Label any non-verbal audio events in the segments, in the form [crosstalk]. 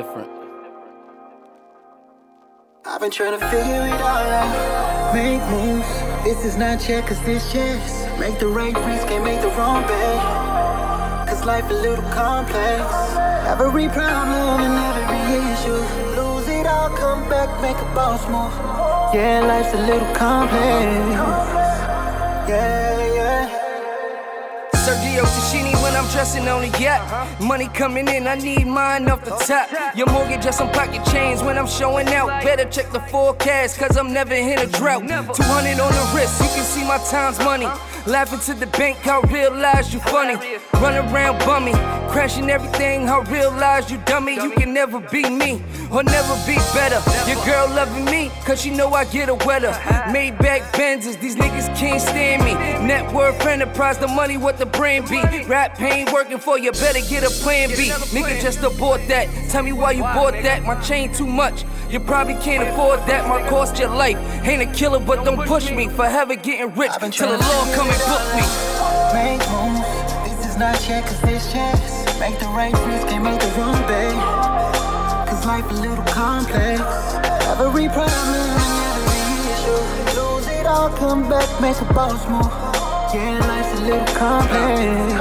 Different. I've been trying to figure it all out. Make moves. This is not checkers, this chess. Make the right risk, can't make the wrong bet. Cause life a little complex. Every problem and every issue. Lose it all, come back, make a boss move. Yeah, life's a little complex. Yeah. When I'm dressing on the. Money coming in, I need mine off the top. Your mortgage just some pocket chains when I'm showing out. Better check the forecast, cause I'm never in a drought. 200 on the wrist, you can see my time's money. Laughing to the bank, I realize you funny. Run around bummy, crashing everything, I realize you dummy. You can never be me, or never be better. Your girl loving me, cause she know I get a wetter. Maybach Benzes, these niggas can't stand me. Net worth enterprise, the money, what the brand be. Rap pain working for you, better get a plan B. Nigga just abort that. Tell me why you bought that. My chain too much. You probably can't afford that. My cost your life. Ain't a killer, but don't push me. Forever getting rich till the law come and book me. Make moves. This is not checkers, this chess. Make the right risk, can't make the wrong bet. Cause life a little complex. Every problem, every issue. Lose it all, come back, make a boss move. Yeah, life's a little complex.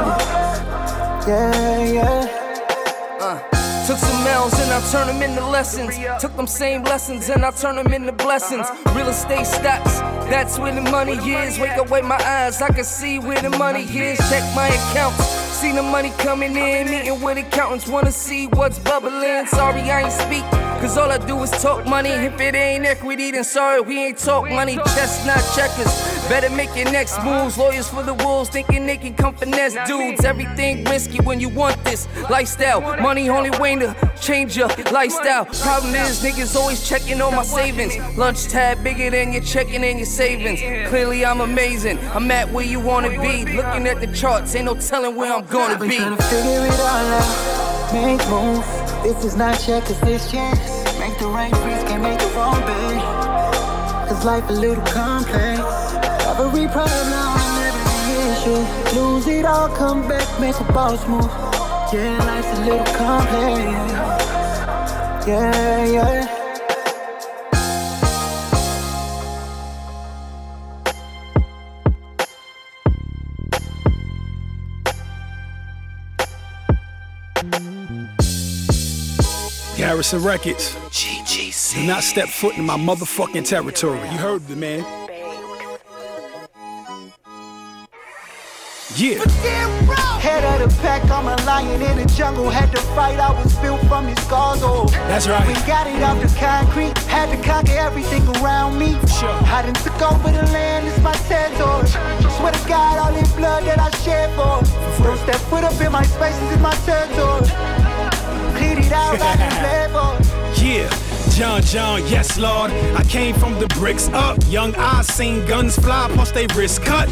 Yeah, yeah. Uh, took some L's and I turn them into lessons. Took them same lessons and I turn them into blessings. Real estate stocks, that's where the money is. Wake up with my eyes, I can see where the money is. Check my accounts. See the money coming in, meeting with accountants, wanna see what's bubbling. Sorry, I ain't speak. Cause all I do is talk money. If it ain't equity, then sorry, we ain't talk money. Chestnut checkers. Better make your next moves. Lawyers for the wolves, thinking they can come finesse dudes. Everything risky when you want this lifestyle. Money only way to change your lifestyle. Problem is, niggas always checking on my savings. Lunch tab bigger than your checking and your savings. Clearly, I'm amazing. I'm at where you wanna be. Looking at the charts, ain't no telling where I'm gonna be. Trying to figure it all out. Make moves. This is not checkers, this chance. Make the right risk, can't make the wrong bet. Cause life a little complex. Every problem, every issue. Lose it all, come back, make a boss move. Yeah, life's a little complex. Yeah, yeah. Garrison Records. GGC. Do not step foot in my motherfucking territory. You heard the man. Yeah. Head of the pack, I'm a lion in the jungle. Had to fight, I was built from these scars. Oh, that's right. We got it off the concrete, had to conquer everything around me. Sure. I done took over the land, it's my territory. Swear to God, all this blood that I shed for. Don't step foot up in my spaces, it's my territory Yeah. John John, yes Lord. I came from the bricks up. Young I seen guns fly, plus they wrist cut.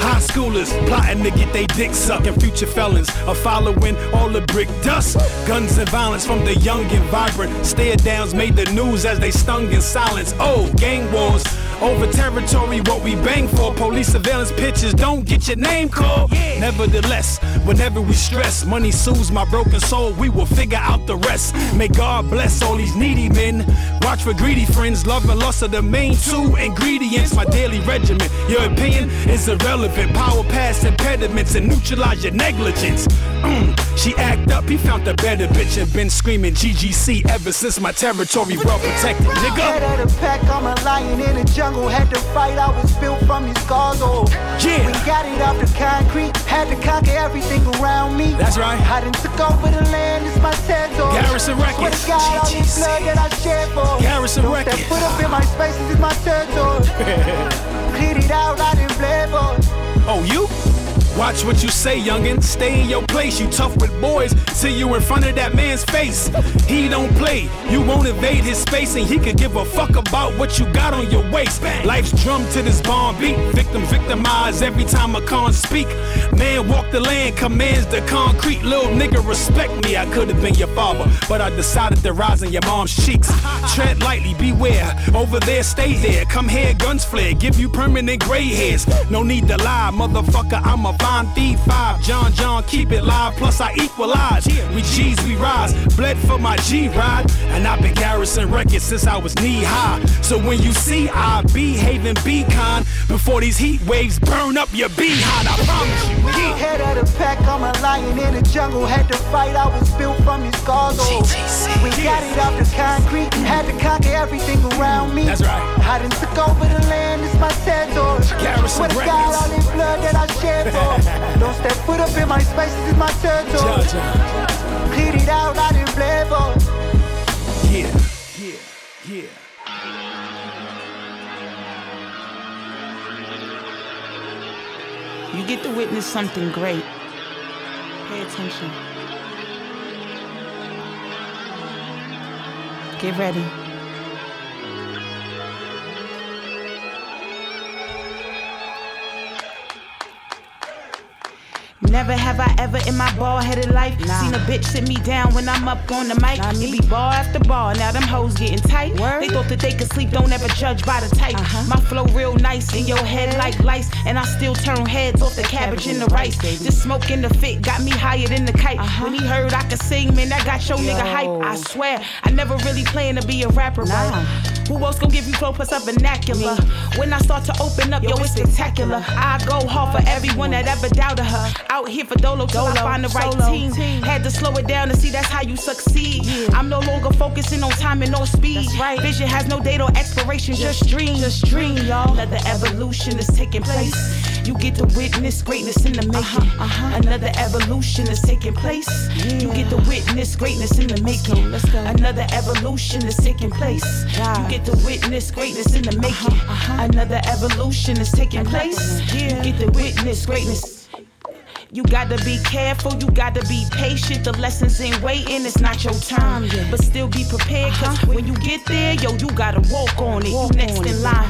High schoolers plotting to get they dick sucked, and future felons are following all the brick dust. Guns and violence from the young and vibrant. Stare downs made the news as they stung in silence. Oh, gang wars Over territory, what we bang for. Police surveillance pictures, don't get your name called. Nevertheless, whenever we stress, money soothes my broken soul, we will figure out the rest. May God bless all these needy men. Watch for greedy friends, love and lust are the main two ingredients. My daily regimen, your opinion is irrelevant. Power past impediments and neutralize your negligence. Mm, she act up, he found the better bitch and been screaming GGC ever since my territory well protected, nigga. Head of the pack, I'm a lion in the jungle. Had to fight, I was built from these scars. Oh, Yeah. We got it off the concrete, had to conquer everything around me. That's right. I done took over the land, it's my territory. Garrison Swear Records. to God, all this blood that I shed for. Garrison Don't Records. Step foot up in my spaces, it's my territory. [laughs] Cleared it out, I didn't bled for. Oh, you? Watch what you say, youngin'. Stay in your place. You tough with boys till you in front of that man's face. He don't play. You won't invade his space, and he could give a fuck about what you got on your waist. Life's drum to this bomb beat. Victim victimized every time a con speak. Man walk the land, commands the concrete. Little nigga, respect me. I could have been your father, but I decided to rise in your mom's cheeks. Tread lightly, beware. Over there, stay there. Come here, guns flare. Give you permanent gray hairs. No need to lie, motherfucker. I'm a thief. Five, John John, keep it live. Plus I equalize. We G's, we rise. Bled for my G ride, and I've been Garrison Records since I was knee high. So when you see I behave and be kind before these heat waves burn up your behind, I promise you. Yeah. Head of the pack, I'm a lion in the jungle. Had to fight, I was built from these scars. We got it off the concrete, had to conquer everything around me. That's right. I done took over the land, it's my territory. Garrison Swear to God, Records. all this blood that I shed for. Don't step foot up in my spaces, it's my territory. John John. It out, I didn't bled for. Yeah, yeah, yeah. You get to witness something great. Pay attention. Get ready. Never have I ever in my bald headed life seen a bitch sit me down when I'm up on the mic. It be ball after ball, now them hoes getting tight. They thought that they could sleep, don't ever judge by the type. Uh-huh. My flow real nice in your head like lice, and I still turn heads off the cabbage and the rice. This smoke in the fit got me higher than the kite. Uh-huh. When he heard I could sing, man, that got your nigga hype. I swear, I never really planned to be a rapper, but who else gon' give you flow plus a vernacular? When I start to open up, yo, it's spectacular. I go hard for everyone that ever doubted her. Out here for Dolo till I find the right team. Had to slow it down to see that's how you succeed. I'm no longer focusing on time and no speed. Right. Vision has no date or expiration, just dream. Just dream, y'all. Another evolution is taking place. You get to witness greatness in the making. Another evolution is taking place. You get to witness greatness in the making. Uh-huh, uh-huh. Let's go. Another evolution is taking place. You get to witness greatness in the uh-huh, making. Another evolution is taking place. You get to witness greatness. You gotta be careful, you gotta be patient. The lessons ain't waiting, it's not your turn. But still be prepared, cause when you get there, yo, you gotta walk on it. You next in line.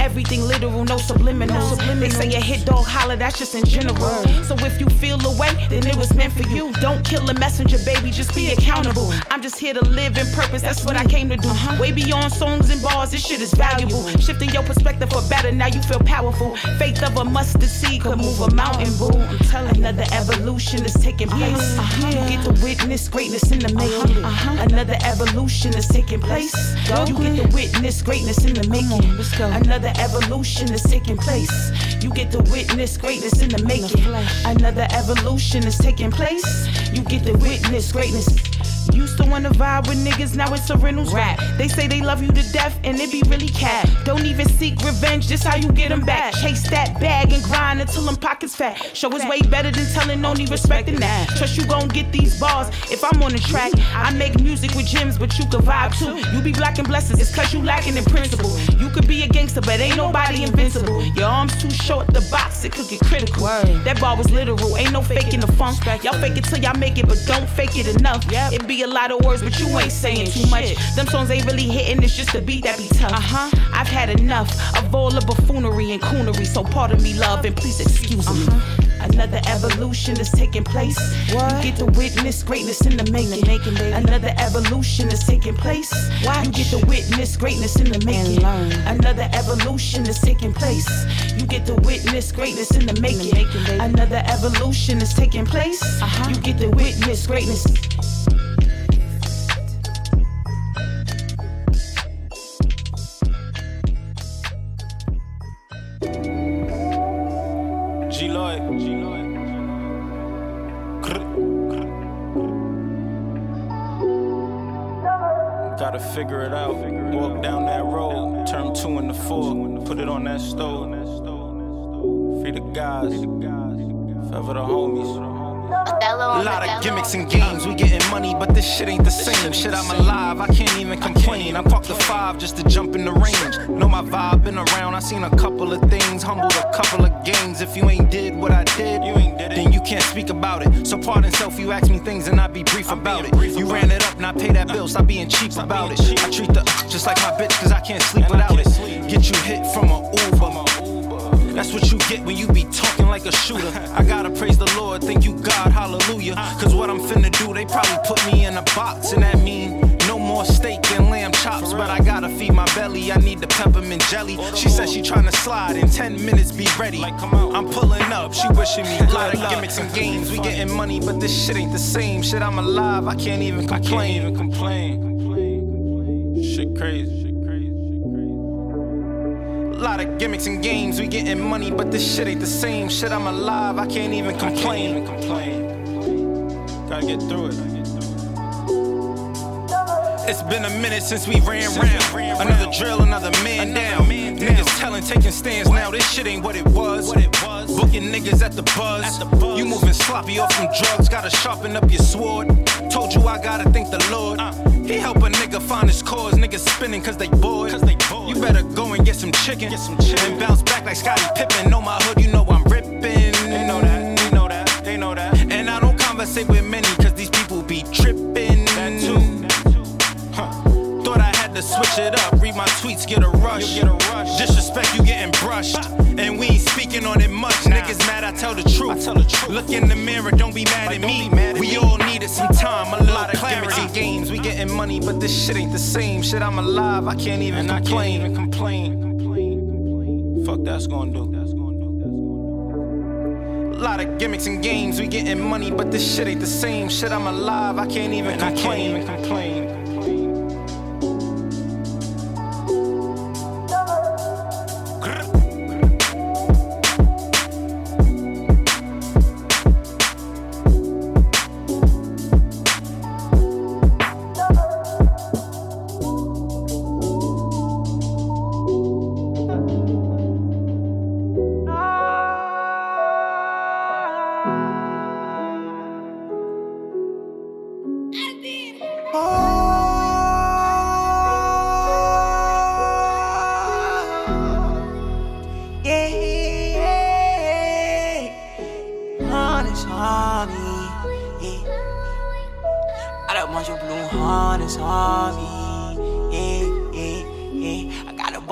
Everything literal, no subliminal. They say a hit dog holler, that's just in general. So if you feel away, then it was meant for you. Don't kill a messenger, baby, just be accountable. I'm just here to live in purpose, that's what I came to do. Uh-huh. Way beyond songs and bars, this shit is valuable. Shifting your perspective for better, now you feel powerful. Faith of a mustard seed could move a mountain, boo. I'm telling another evolution is taking uh-huh. place. Uh-huh. You get to witness greatness in the making. Another evolution is taking place. You get to witness greatness in the making. Another evolution is taking place. You get to witness greatness in the making. Another evolution is taking place. You get to witness greatness. Used to wanna vibe with niggas, now it's a Reynolds rap. They say they love you to death, and it be really cat. Don't even seek revenge, just how you get them back. Chase that bag and grind until them pockets fat. Show is way better than telling, only respecting that. Trust you gon' get these bars if I'm on the track. I make music with gems, but you can vibe too. You be black blessings, it's cause you lacking in principle. You could be a gangster, but ain't nobody invincible. Your arms too short, the box, it could get critical. That bar was literal, ain't no faking the funk. Y'all fake it till y'all make it, but don't fake it enough. It be a lot of words, but you ain't saying too much. Them songs ain't really hitting, it's just a beat that be tough. Uh-huh. I've had enough of all the buffoonery and coonery, so pardon me, love, and please excuse me. Another evolution is taking place. What? You get to witness greatness in the making. making Another evolution is taking place. Watch. You get to witness greatness in the making. Another evolution is taking place. You get to witness greatness in the making. making Another evolution is taking place. Uh-huh. You get to witness greatness. Figure it out. Walk down that road, turn two into four, put it on that stove. Free the guys, forever the homies. A lot of gimmicks and games, we getting money, but this shit ain't the same. Shit, I'm alive, I can't even complain. I parked the five just to jump in the range. Know my vibe, been around, I seen a couple of things, humbled a couple of games. If you ain't did what I did, you ain't did it, then you can't speak about it. So pardon self, you ask me things and I be brief about it. You ran it up, not pay that bill, stop being cheap about it. I treat the just like my bitch, cause I can't sleep without it. Get you hit from a Uber. That's what you get when you be talking like a shooter. I gotta praise the Lord, thank you God, hallelujah. Cause what I'm finna do, they probably put me in a box, and that mean no more steak and lamb chops. But I gotta feed my belly, I need the peppermint jelly. She said she tryna slide in 10 minutes, be ready. I'm pulling up, she wishing me a lot of gimmicks and games. We getting money, but this shit ain't the same. Shit, I'm alive, I can't even complain. I can't even complain. Shit crazy. Lot of gimmicks and games, we getting money, but this shit ain't the same. Shit, I'm alive, I can't even complain. Can't even complain. Gotta get through it. It's been a minute since we ran round. Another drill, another man down. Niggas telling, taking stands now. This shit ain't what it was. What it was. Booking niggas at the buzz. You moving sloppy off from drugs. Gotta sharpen up your sword. Told you I gotta thank the Lord. Uh. He help a nigga find his cause. Niggas spinning cause they bored. You better go and get some chicken. get some And bounce back like Scottie Pippen. Know my hood, you know I'm ripping. They know that, they know that, they know that. And I don't conversate with many cause these people be tripping. That too Thought I had to switch it up. My tweets, get a rush. Get a rush. Disrespect, you getting brushed. And we ain't speaking on it much. Nah. Niggas mad, I tell the truth. Tell the truth. Look in the mirror, don't be mad like, at me. Mad at we me. all needed some time, a, lot of clarity. games, we getting money, but this shit ain't the same. Shit, I'm alive, I can't even and complain. I can't even complain. complain. Fuck that's gonna do. A lot of gimmicks and games, we getting money, but this shit ain't the same. Shit, I'm alive, I can't even and complain. I can't even complain.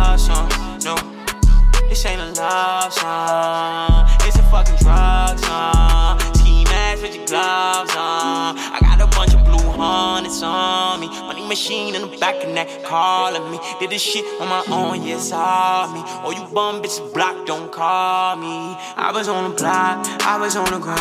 Love song, no. This ain't a love song. It's a fucking drug song. Ski mask with your gloves on. I got a bunch of blue hornets on me. Money machine in the back of that calling me. Did this shit on my own, yes, all me. Oh, you bum bitches block, don't call me. I was on the block, I was on the grind.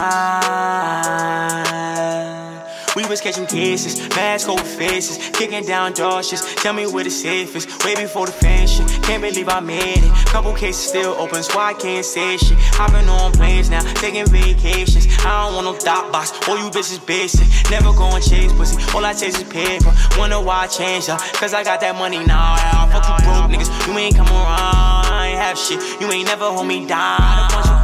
We was catching cases, mask over faces, kicking down doors. Tell me where the safe is. Way before the fashion, can't believe I made it. Couple cases still open, so I can't say shit. I've been on planes now, taking vacations. I don't want no dot box, all you bitches basic. Never going chase pussy, all I chase is paper. Wonder why I changed up, cause I got that money now. Yeah, fuck you broke niggas, you ain't come around. I ain't have shit, you ain't never hold me down.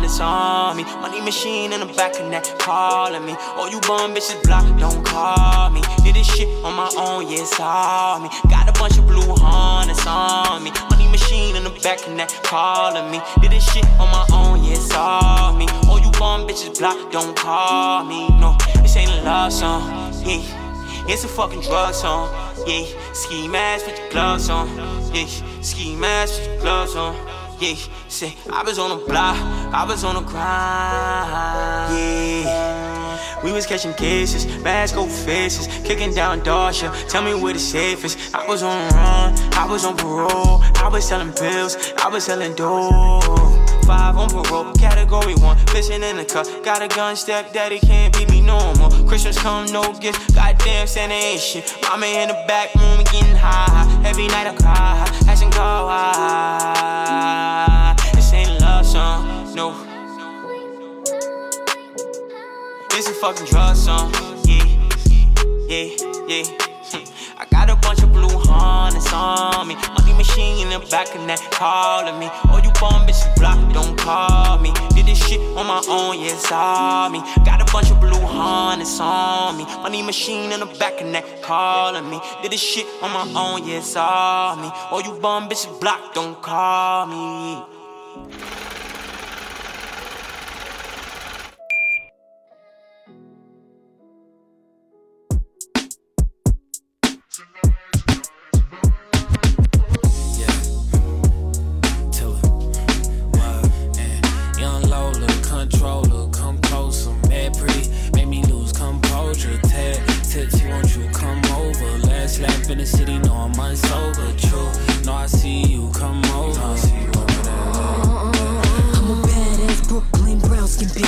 Harness on me. Money machine in the back of that calling me. Oh, you bum bitches block, don't call me. Did this shit on my own, yeah, it's all me. Got a bunch of blue harness on me. Money machine in the back of that calling me. Did this shit on my own, yeah, it's all me. Oh, you bum bitches block, don't call me. No, this ain't a love song, yeah. It's a fucking drug song, yeah. Ski mask with your gloves on, yeah. Ski mask with your gloves on, yeah. Say, I was on the block, I was on the grind, yeah. We was catching cases, mask go faces, kicking down Darsha. Tell me where the safe is. I was on run, I was on parole, I was selling pills, I was selling dope five on parole, category one. Fishing in the cup, got a gun, step daddy can't beat me no more. Christmas come, no gifts, goddamn Santa ain't shit. Mama in the back room, getting high. Every night I cry, asking God why. This ain't a love song, no. It's a fucking drug song, yeah, yeah, yeah. Bunch of blue harness on me. Money machine in the back of that calling me. Oh, you bum bitch, block, don't call me. Did this shit on my own, yeah, it's all me. Got a bunch of blue harness on me. Money machine in the back of that calling me. Did this shit on my own, yeah, it's all me. Oh, you bum bitch, block, don't call me.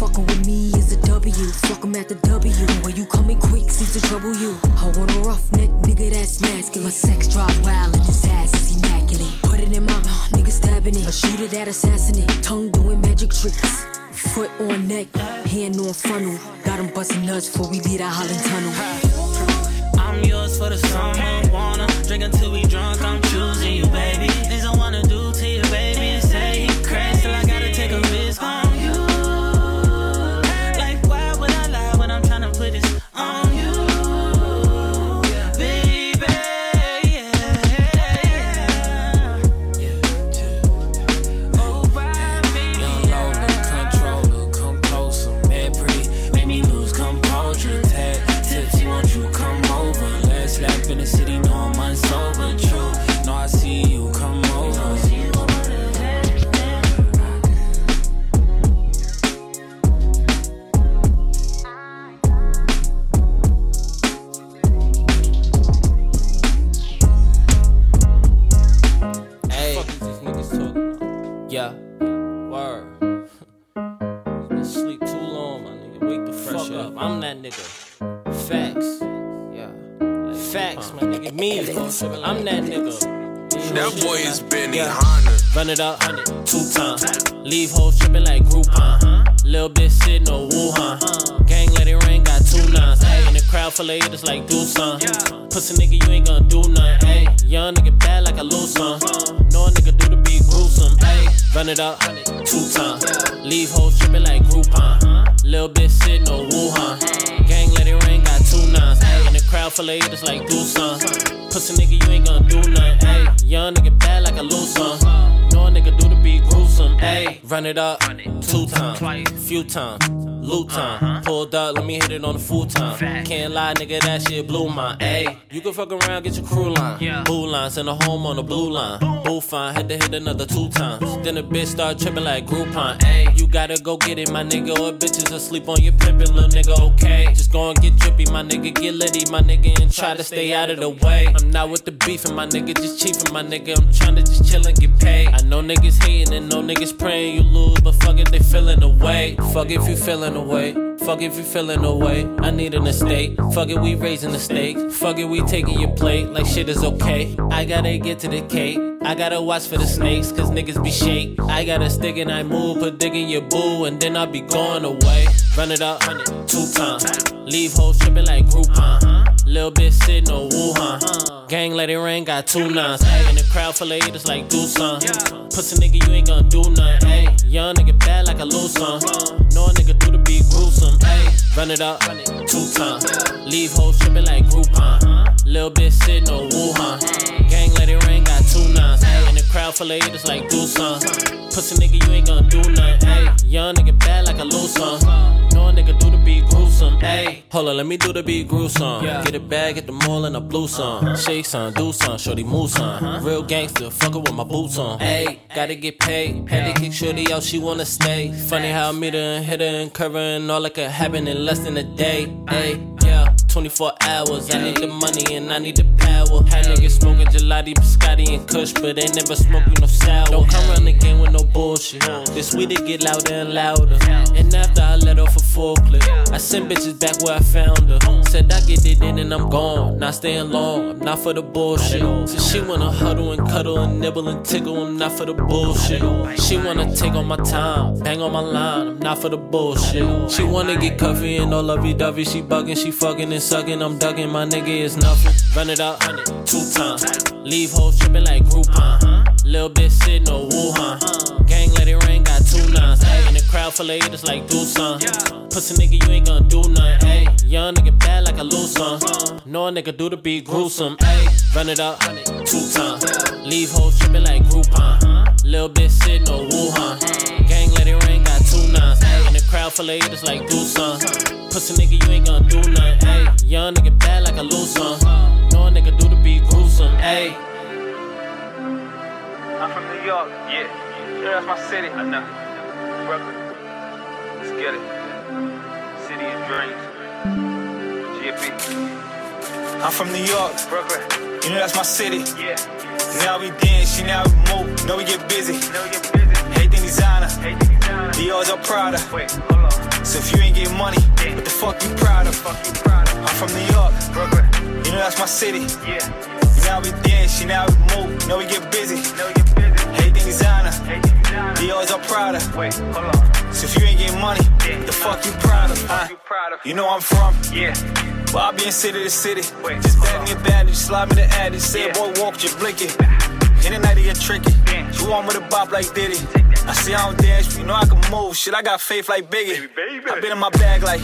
Fucking with me is a W. Fuck him at the W. When you coming quick, seems to trouble you. I want a rough neck, nigga that's nasty. My sex drive wild and his ass is immaculate. Put it in my mouth, nigga stabbing it. A shooter that assassinate. Tongue doing magic tricks. Foot on neck, hand on funnel. Got him busting nuts before we leave that Holland tunnel. I'm yours for the summer, wanna drink until we drunk. I'm choosing you, baby. Two times. It up. Two times, few times loot time. Uh-huh. Pulled up, let me hit it on the full time. Can't lie, nigga, that shit blew my. Ayy, you can fuck around, get your crew line. Boo line, send a home on the blue line. Boo fine, had to hit another two times. Then the bitch start tripping like Groupon. Ayy, you gotta go get it, my nigga, or bitches asleep on your pimpin', little nigga, okay? Just go and get drippy, my nigga, get litty, my nigga, and try to stay out of the way. I'm not with the beefing, my nigga, just chiefin', my nigga. I'm tryna just chill and get paid. I know niggas hating and no niggas praying you lose, but fuck it, they feelin' the way. Fuck if you feelin' the way. Fuck if you feeling away. I need an estate. Fuck it, we raising the stakes. Fuck it, we taking your plate like shit is okay. I gotta get to the cake. I gotta watch for the snakes, cause niggas be shake. I gotta stick and I move, put dig in your boo, and then I'll be going away. Run it up, two times. Leave hoes tripping like Groupon. Uh-huh. Little bitch sitting on Wuhan. Uh-huh. Gang let it rain, got two nines. In the crowd full of haters like do some. Pussy nigga, you ain't gonna do nothing. Ay. Young nigga bad like a lose some. Uh-huh. Know a nigga do the beat gruesome. Ay. Run it up two times. Leave hoes tripping like Groupon. Little bitch sitting on Wuhan. Gang let it rain, got two nines. In the crowd full of haters like do some. Pussy nigga, you ain't gonna do nothing. Ay. Young nigga bad like a lose some. Know a nigga do the beat gruesome. Ay. Hold on, let me do the beat gruesome. Get it bag at the mall and a blue song. Shake son, do some, shorty move some. Real gangster, fuck with my boots on. Ay, gotta get paid. Had to kick shorty out, she wanna stay. Funny how I meet her and hit her and curve her and all that could happen in less than a day. Ay, yeah. 24 hours. I need the money and I need the power. Had niggas smoking gelati, biscotti, and kush, but they never smoking no sour. Don't come around again with no bullshit. This weed it get louder and louder. And after I let off a full clip, I sent bitches back where I found her. Said I get it in and I'm gone. Not staying long, I'm not for the bullshit. So she wanna huddle and cuddle and nibble and tickle, I'm not for the bullshit. She wanna take all my time, bang on my line, I'm not for the bullshit. She wanna get cuffy and all lovey dovey, she bugging, she fucking and sucking, I'm ducking, my nigga is nothing. Run it up, two times. Leave hoes tripping like Groupon. Little bit sitting on Wuhan. Gang let it rain, got two nines. In the crowd full of haters like do some. Pussy nigga, you ain't gonna do nothing. Young nigga bad like a lose some. Know a nigga do the beat gruesome. Ay, run it up, two times. Leave hoes tripping like Groupon. Little bit sitting on Wuhan. Gang let it rain, got two nines. Ay, in the crowd full of haters like do some. Pussy nigga, you ain't gonna do nothing. Ay, young nigga bad like a lose some. Know a nigga do the beat gruesome. Ay. I'm from New York. Yeah. Yeah, that's my city. I know. Brooklyn. Let's get it. City of dreams. I'm from New York. Brooklyn. You know that's my city. Yeah. Now we dance, she now we move. Know we get busy. Know we get busy. Everything designer. Everything designer. Dior's are Prada. Wait, hold on. So if you ain't getting money, yeah. what the fuck you proud of? Fuck you proud of? I'm from New York. Brooklyn. You know that's my city. Yeah. Now we dance, she now we move. Know we get busy. Know we get busy. Everything designer. Everything designer. Dior's are Prada. Wait, hold on. So if you ain't getting money, yeah. what the fuck you proud of? Huh? You, proud of? you know I'm from. Yeah. Well, I be in city to city. Wait, just bag me a bandage, slide me the addict. Say, yeah. boy, walk, just blink it. In the night, it get tricky. Dance. You want me to bop like Diddy? I see I don't dance, but you know I can move. Shit, I got faith like Biggie. I been in my bag like.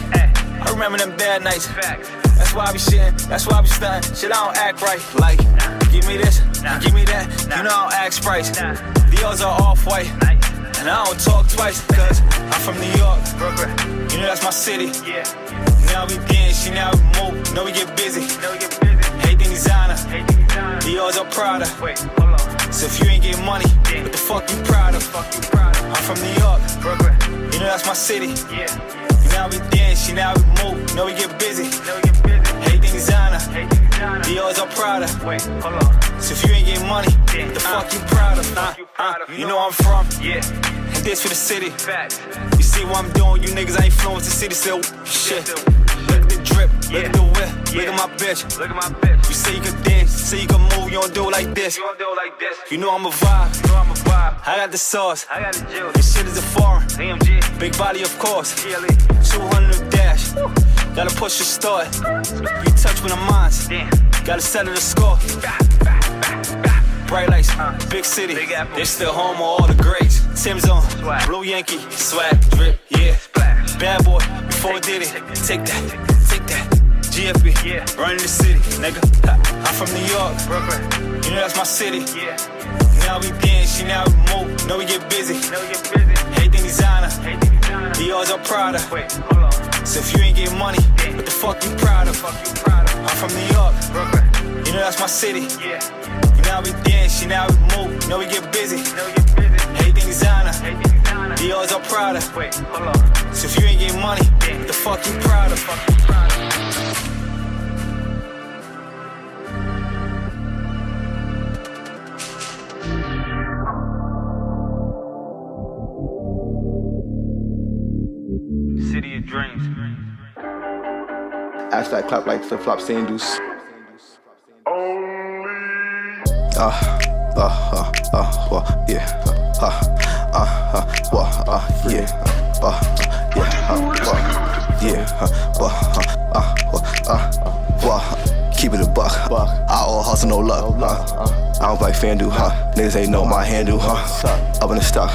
I remember them bad nights. Facts. That's why I be shitting, that's why I be stunting. Shit, I don't act right. Like, give me this, give me that. You know I don't act price. Dior's are off white. And I don't talk twice, cause I'm from New York. Brooklyn. You know that's my city. Yeah. Now we dance, she now we move. Know we get busy. Know we get busy. Everything designer. Dior's are Prada. Wait, hold on. So if you ain't getting money, yeah. what the fuck you proud of? Fuck you proud of? I'm from New York. Brooklyn. You know that's my city. Yeah. Now we dance, she now we move. Know we get busy. Know we get busy. Everything designer. Dior's are Prada. Wait, hold on. So if you ain't getting money, yeah. what the fuck you proud of? Uh, uh, you know I'm from. Yeah. This for the city. You see what I'm doing? You niggas ain't influence the city still. Shit. Look at the drip. Look at the whip. Look at my bitch. Look at my bitch. You say you can dance. You say you can move. You don't do it like this. You don't do it like this. You know I'm a vibe. You know I'm a vibe. I got the sauce. I got the juice. This shit is a foreign. AMG. Big body, of course. GLE. 200 dash. Woo. Gotta push the start. You touch with the minds. Damn. Gotta settle the score. Bright lights, uh, big city. They still home of all the greats. Tim's on. Blue Yankee, swag, drip, yeah. Bad boy, before did it. Take that, take that. GFB, yeah. running the city, nigga. I'm from New York, Brooklyn. You know that's my city. Yeah. Now we dance, she now we move. Know we get busy. Know we get busy. Everything designer. Dior's are Prada. Wait, hold on. So if you ain't getting money, what the fuck you proud of? Fuck you proud of? I'm from New York, Brooklyn. You know that's my city. Yeah. Now we dance, she now we move. Know we get busy. Everything designer. Dior's are Prada. Wait. So if you ain't getting money, what the fuck you proud of? City of Dreams. Hashtag clap like flip flop sandals. Uh, uh, uh, uh, uh, yeah. Uh, uh, uh, uh, uh, yeah. Uh, yeah, uh, uh, yeah. Uh, uh, uh, uh, uh, uh, keep it a buck. I all hustle, no luck. Uh, I don't play FanDuel, huh? Niggas ain't know my handle, huh? Up in the stock.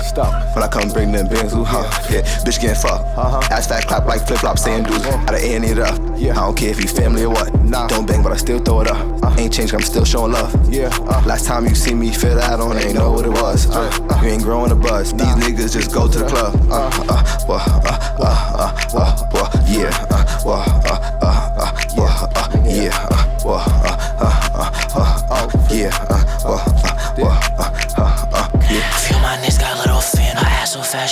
When I come bring them bands, huh? Yeah, bitch getting fucked. Ass fat clap like flip flop sandals. Gotta end it up. I don't care if you family or what. Don't bang, but I still throw it up. Ain't changed, I'm still showing love. Yeah. Last time you see me feel that, I don't ain't know what it was. Uh, you ain't growing a buzz. These niggas just go to the club. Uh, uh, uh, uh, uh, uh, uh, yeah. Uh, uh, uh, uh, uh, uh, yeah. Uh, uh, uh, uh, uh, uh, yeah. Uh, uh,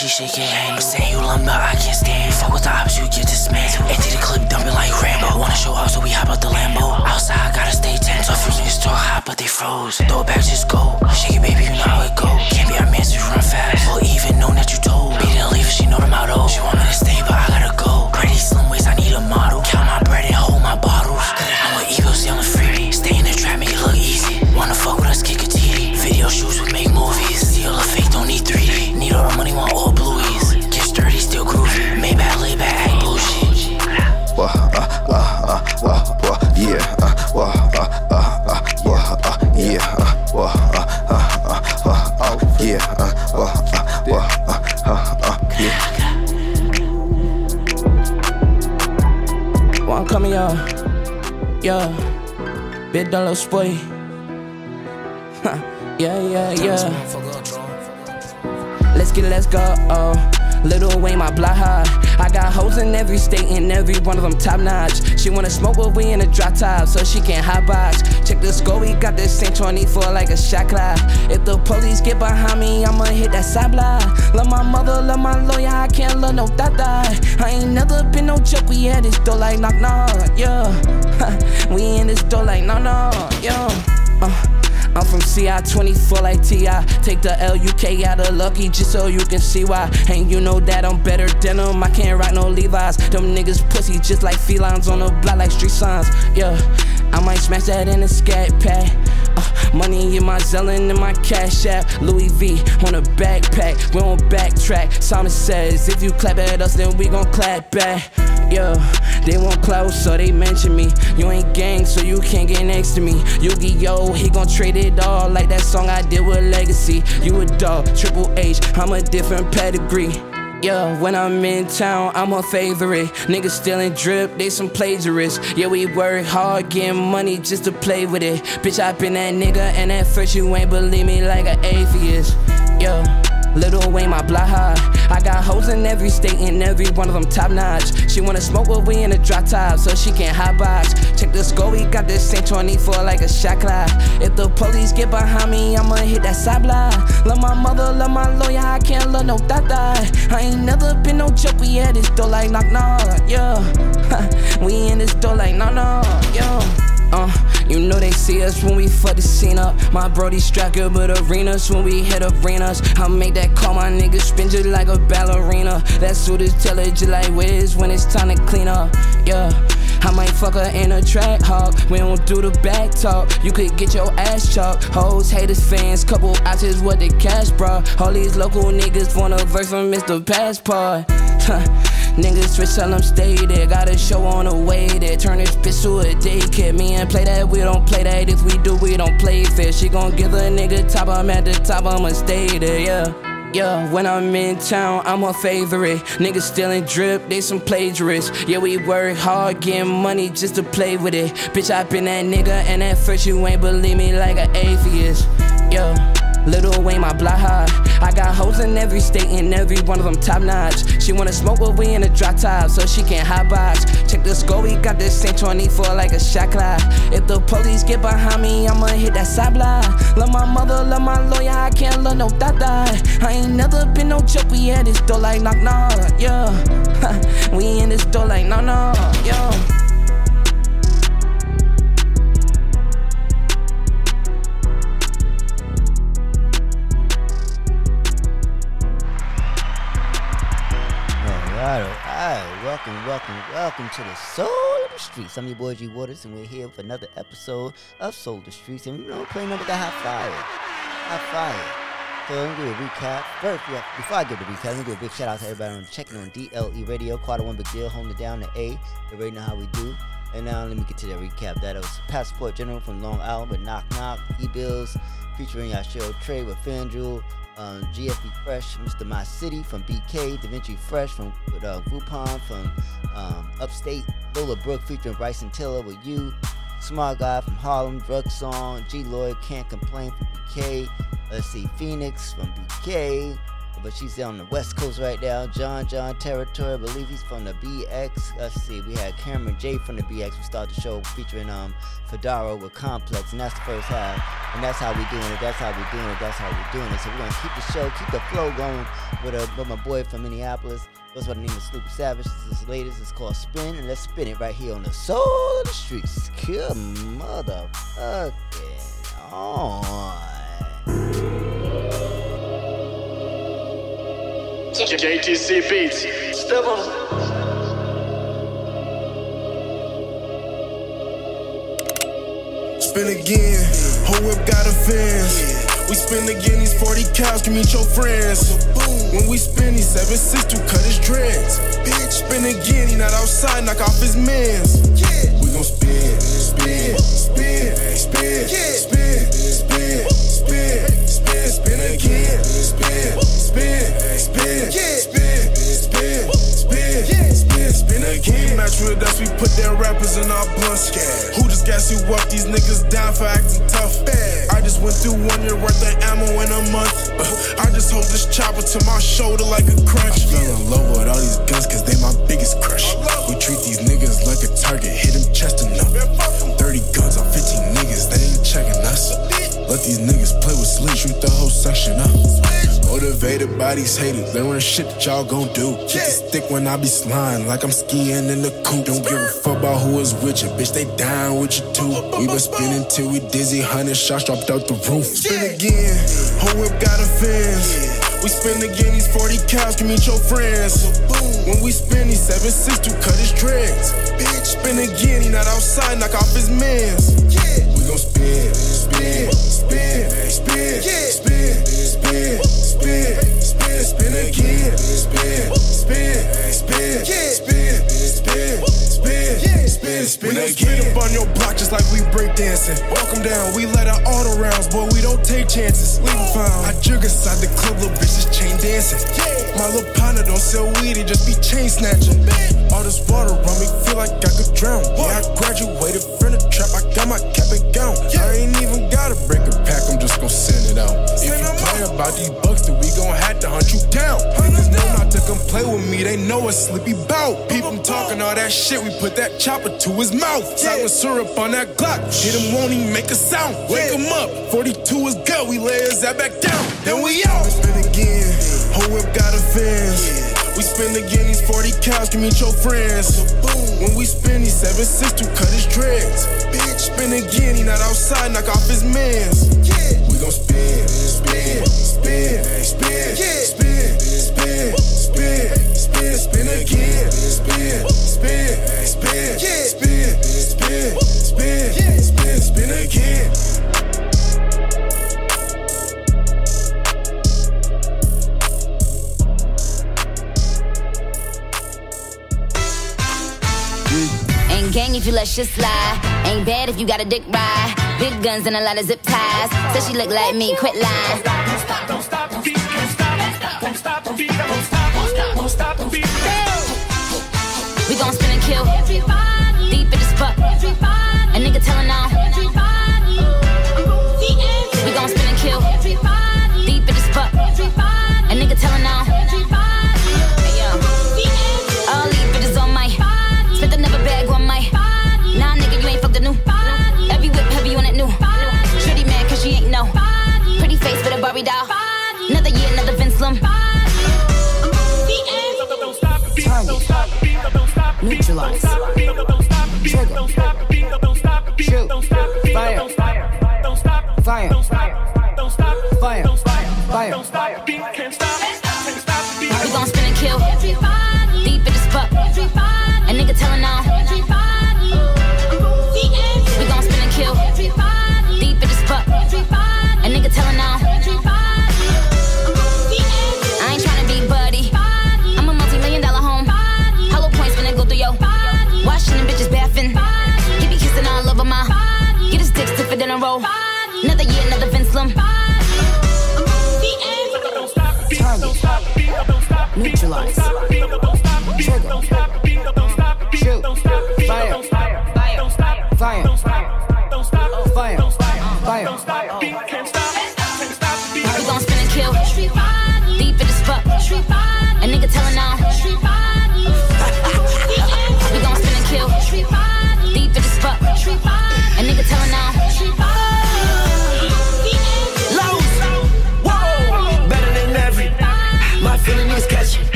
she shake it hand. You say you lumber, I can't stand. Fuck with the ops, you get dismantled. Empty the clip, dumping like Rambo. Wanna show off, so we hop out the Lambo. Outside, gotta stay tense. So few niggas talk hot, but they froze. Throw it back, just go. Shake it, baby, you know how it go. Can't be our man, so run fast. Or even know that you told. Beat didn't leave she know the motto. She want me to stay, yeah, big dollar spoy. yeah, yeah, yeah. Let's get, let's go. Oh. Little Wayne, my block high. I got hoes in every state and every one of them top notch. She wanna smoke, but we in a drop top, so she can't hot box. Check the score, we got this Saint 24 like a shot clock. If the police get behind me, I'ma hit that side block. Love my mother, love my lawyer, I can't love no dada. I ain't never been no joke, we had this door like knock knock, yeah. [laughs] we in this door like knock knock, yeah. Uh. I'm from CI 24 like TI. Take the LUK out of Lucky just so you can see why. And you know that I'm better than them. I can't rock no Levi's. Them niggas pussy just like felines on the block like street signs. Yeah, I might smash that in a scat pack. Uh, money in my Zellin and my Cash App. Louis V on a backpack. We on backtrack. Simon says if you clap at us, then we gon' clap back. Yeah, they want close, so they mention me. You ain't gang, so you can't get next to me. Yu-Gi-Oh, he gon' trade it all like that song I did with Legacy. You a dog, Triple H, I'm a different pedigree. Yeah, when I'm in town, I'm a favorite. Niggas stealing drip, they some plagiarists. Yeah, we work hard, getting money just to play with it. Bitch, I been that nigga, and at first you ain't believe me like an atheist. Yeah. Little Wayne, my block. I got hoes in every state and every one of them top notch. She wanna smoke, with we in a drop top, so she can't hot box. Check the score, we got this Saint 24 like a shot clock. If the police get behind me, I'ma hit that side block. Love my mother, love my lawyer, I can't love no dada. I ain't never been no joke, we had this door like knock knock, yeah. [laughs] we in this door like knock knock, yeah. Uh, you know they see us when we fuck the scene up. My brody striker, but arenas when we hit arenas. I make that call, my nigga spin just like a ballerina. That's who this tell it just like Wiz when it's time to clean up. Yeah. I might fuck her in a track hawk. We don't do the back talk. You could get your ass chalked. Hoes, haters, fans, couple ounces what the cash brought. All these local niggas want a verse from Mr. Passport. [laughs] Niggas switch, tell them stay there. Got a show on the way there. Turn this bitch to a daycare. Me and play that, we don't play that. If we do, we don't play fair. She gon' give a nigga top, I'm at the top, I'ma stay there, yeah. Yeah, when I'm in town, I'm her favorite. Niggas stealing drip, they some plagiarists. Yeah, we work hard, getting money just to play with it. Bitch, I been that nigga, and at first you ain't believe me like an atheist. Yeah. Little Wayne, my block. I got hoes in every state and every one of them top notch. She wanna smoke but we in a drop top, so she can't hot box. Check the score, we got this Saint 24 like a shot clock. If the police get behind me, I'ma hit that side block. Love my mother, love my lawyer, I can't love no dada. I ain't never been no joke, we had this door like knock knock, yeah. [laughs] we in this door like knock knock, yeah. Welcome, welcome, welcome to the Soul of the Streets. I'm your boy G Waters, and we're here with another episode of Soul of the Streets. And know, playing number that hot fire. Hot fire. So let me do a recap. First, before I give the recap, let me do a big shout out to everybody on checking on DLE Radio, Quarter One Big Deal, holding it down to A. You already know how we do. And now let me get to the recap. That was Passport General from Long Island with Knock Knock, E Bills, featuring Yashiro Trey with FanDuel um, GFB Fresh, Mr. My City from BK, Da Vinci Fresh from uh, Groupon from um, Upstate, Lola Brooke featuring Bryson Tiller with You, Smart Guy from Harlem, Drug Song, G Lloyd Can't Complain from BK, let's see, Phoenix from BK, but she's on the West Coast right now. John John Territory, I believe he's from the BX. Let's see, we had Cameron J from the BX. We started the show featuring um Fedaro with Complex, and that's the first half. And that's how we doing it. That's how we doing it. That's how we doing it. So we're gonna keep the show, keep the flow going with a uh, with my boy from Minneapolis. That's what the name is Snoopy Savage. This is latest. It's called Spin, and let's spin it right here on the soul of the streets. Kill motherfucking on. JTC Beats. Step on Spin again, whole whip got a fence. We spin again, these 40 cows can meet your friends. When we spin, these 7 to cut his dreads. Bitch, spin again, he not outside, knock off his mans. We gon' spin, spin, spin, spin, spin, spin, spin, spin, spin again, spin, spin spin, spin, spin, spin, spin, spin again. Match with us, we put their rappers in our blunts. Who just gas you up? These niggas down for acting tough. I just went through one year worth of ammo in a month. Uh, I just hold this chopper to my shoulder like a crunch. I fell in love with all these guns, cause they my biggest crush. We treat these niggas like a target, hit them chest enough. 30 guns on 15 niggas, they ain't checking us. Let these niggas play with sleep, shoot the whole section up. Motivated by these haters, they run shit that y'all gon' do. Keep the stick when I be sliding, like I'm skiing in the coop. Don't give a fuck about who is with you, bitch, they down with you too. We been spinning till we dizzy, hundred shots dropped out the roof. Spin again, whole whip got a fence. We spin again, these 40 cows can meet your friends. When we spin, these 7 to cut his dreads. Bitch, spin again, he not outside, knock off his mans. We gon' spin, spin, spin, spin, spin, spin, spin, spin, spin spin again. Spin, spin, spin, spin, spin, spin, spin, spin again. Spin up on your block just like we break dancing. Welcome down, we let out all the rounds, boy, we don't take chances. Leave found. I jug inside the club, little bitches chain dancing. My little partner don't sell weed, he just be chain snatching. All this water on me, feel like I could drown. Yeah, I graduated from the trap, I got my cap and gown. I ain't even gotta break a pack, I'm just gon' send it out. If you play about these bucks, then we gon' have to hunt you down. Niggas know not to come play with me, they know a sleepy bout. People talking all that shit, we put that chopper to his mouth. Silent syrup on that Glock, hit him, won't even make a sound. Wake him up, 42 is good, we lay his that back down. Then we out. Spin again, whole whip got a fence. We spin again, these 40 cows can meet your friends. When we spin, these 7 to cut his dreads. Bitch, spin again, he not outside, knock off his mans. Gon' spin, spin, spin, spin, spin, spin, spin, spin, spin again. Spin, spin, spin, spin, spin, spin, spin, spin again. Gang if you let shit slide. Ain't bad if you got a dick ride. Big guns and a lot of zip eyes. Said she look like me, quit lying. Don't stop, don't stop, don't stop, don't stop, don't stop, don't stop. Neutralize. Trigger. Shoot. Fire. Fire. Fire. Fire. We gon' spin and kill. Neutralize. Trigger. Shoot. Fire. Fire. Fire.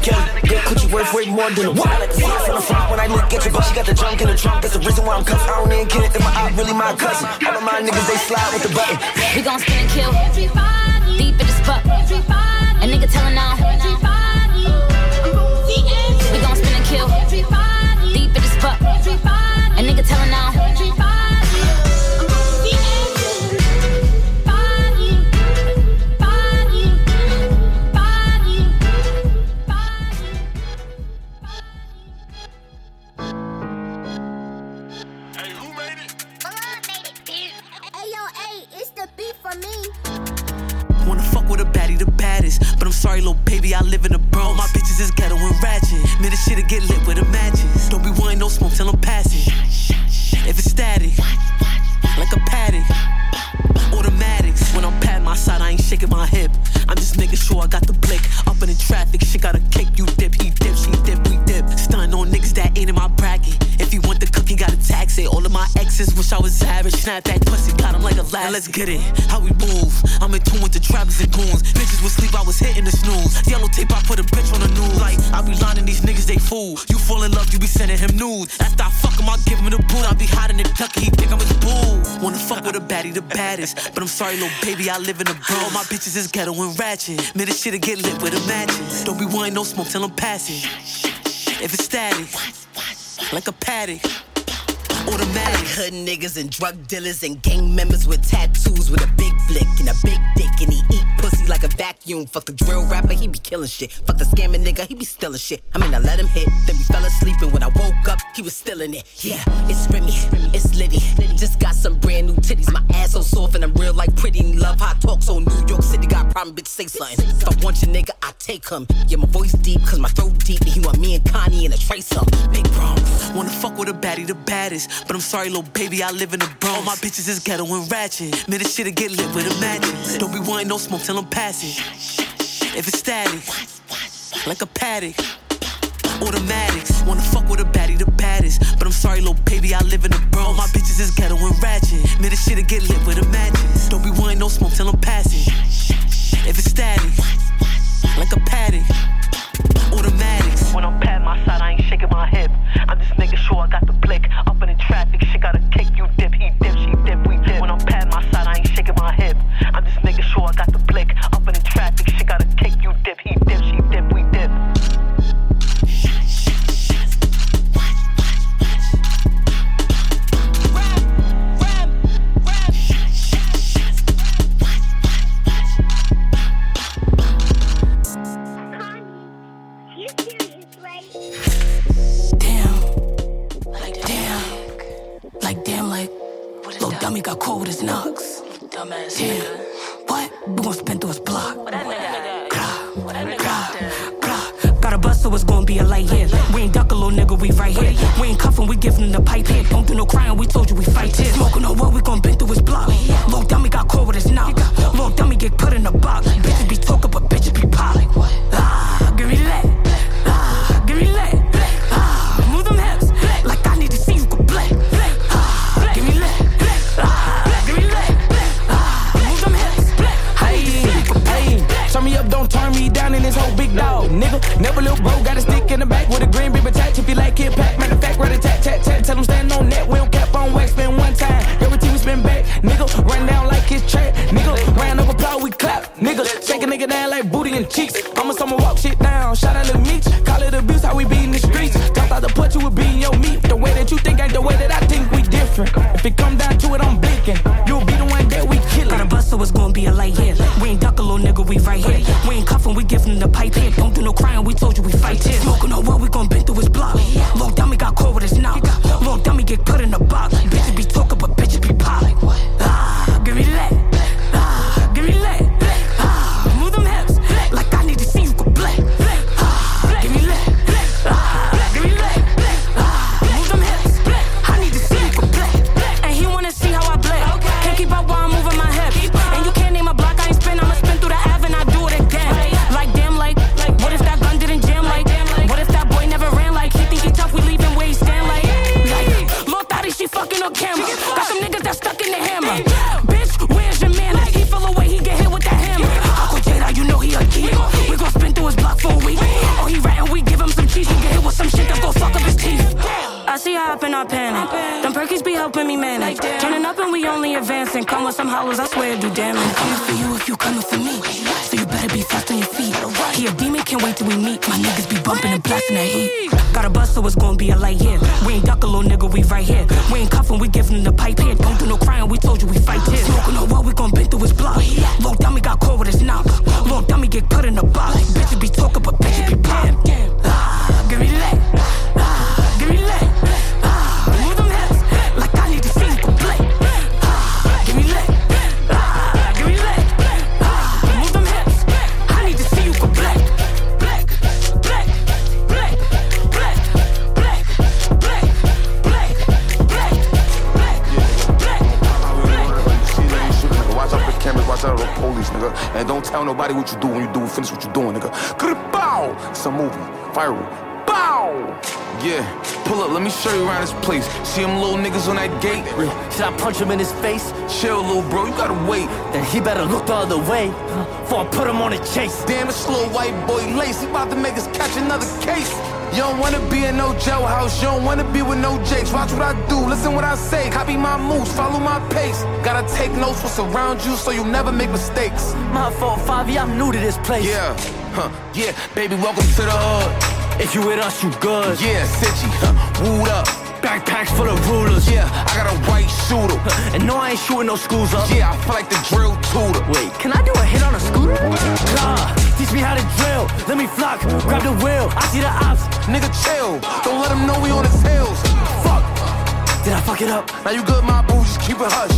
Kelly. Good coochie worth way more than a to see from the front when I look at you, but she got the junk in the trunk. That's the reason why I'm cuffed. I don't even care if my eye really my cousin. All of my niggas they slide with the button. We gon' spin and kill. Deep in the spot. A nigga telling on. We gon' spin and kill. Deep in spot. A nigga telling on. My bitches is ghetto and ratchet. This shit'll get lit with the matches. Don't be wanting no smoke till I'm passing. If it's static, like a paddock. Automatics. When I'm pat my side, I ain't shaking my hip. I'm just making sure I got the blick. Up in the traffic, shit got a kick. Wish I was average. Snap that pussy, got him like a last. Let's get it. How we move. I'm in tune with the trappers and goons. Bitches would sleep, I was hitting the snooze. Yellow tape, I put a bitch on the news. Like, I be lining these niggas, they fool. You fall in love, you be sending him nudes. After I fuck him, I give him the boot. I be hiding the ducky, he think I'm his boo. Wanna fuck with a baddie, the baddest. But I'm sorry, little baby, I live in the bro. My bitches is ghetto and ratchet. Man, this shit'll get lit with the matches. Don't be wanting no smoke till I'm passing. If it's static, like a paddock. Automatic. Hood niggas and drug dealers and gang members with tattoos with a big flick and a big dick and he eat pussy like a vacuum. Fuck the drill rapper, he be killing shit. Fuck the scamming nigga, he be stealing shit. I mean, I let him hit, then we fell asleep and when I woke up, he was still in it. Yeah, it's Remy, it's Liddy. Just got some brand new titties. My ass so soft and I'm real like pretty. Love how I talk so New York City got problem, bitch, say something. If I want your nigga, I take him. Yeah, my voice deep, cause my throat deep. And he want me and Connie in a trace up. Big Bronx. Wanna fuck with a baddie, the baddest. But I'm sorry, little baby, I live in the Bronx. All my bitches is ghetto and ratchet. Man, this shit'll get lit with a matches. Don't be wanting no smoke till I'm passing. If it's static, like a paddock. Automatics. Wanna fuck with a baddie, the baddest. But I'm sorry, little baby, I live in the Bronx. All my bitches is ghetto and ratchet. Man, this shit'll get lit with a matches. Don't be wanting no smoke till I'm passing. If it's static, like a paddock. Automatics. When I'm pat my side, I ain't shaking my hip. I'm just making sure I got the blick. Up in the traffic, shit got a kick. You dip, he better look the other way before I put him on a chase. Damn, this slow, white boy lace, he about to make us catch another case. You don't wanna be in no jailhouse, you don't wanna be with no jakes. Watch what I do, listen what I say, copy my moves, follow my pace. Gotta take notes what's around you so you never make mistakes. My fault, Favi, I'm new to this place. Yeah, huh, yeah, baby, welcome to the hood. If you with us, you good. Yeah, Sitchy, huh, wooed up. Backpacks full of rulers. Yeah, I got a white shooter. [laughs] And no, I ain't shooting no schools up. Yeah, I feel like the drill tutor. Wait, can I do a hit on a scooter? Nah, teach me how to drill. Let me flock, grab the wheel. I see the ops. Nigga, chill. Don't let him know we on his tails. Fuck. Did I fuck it up? Now you good, my boo. Just keep it hush.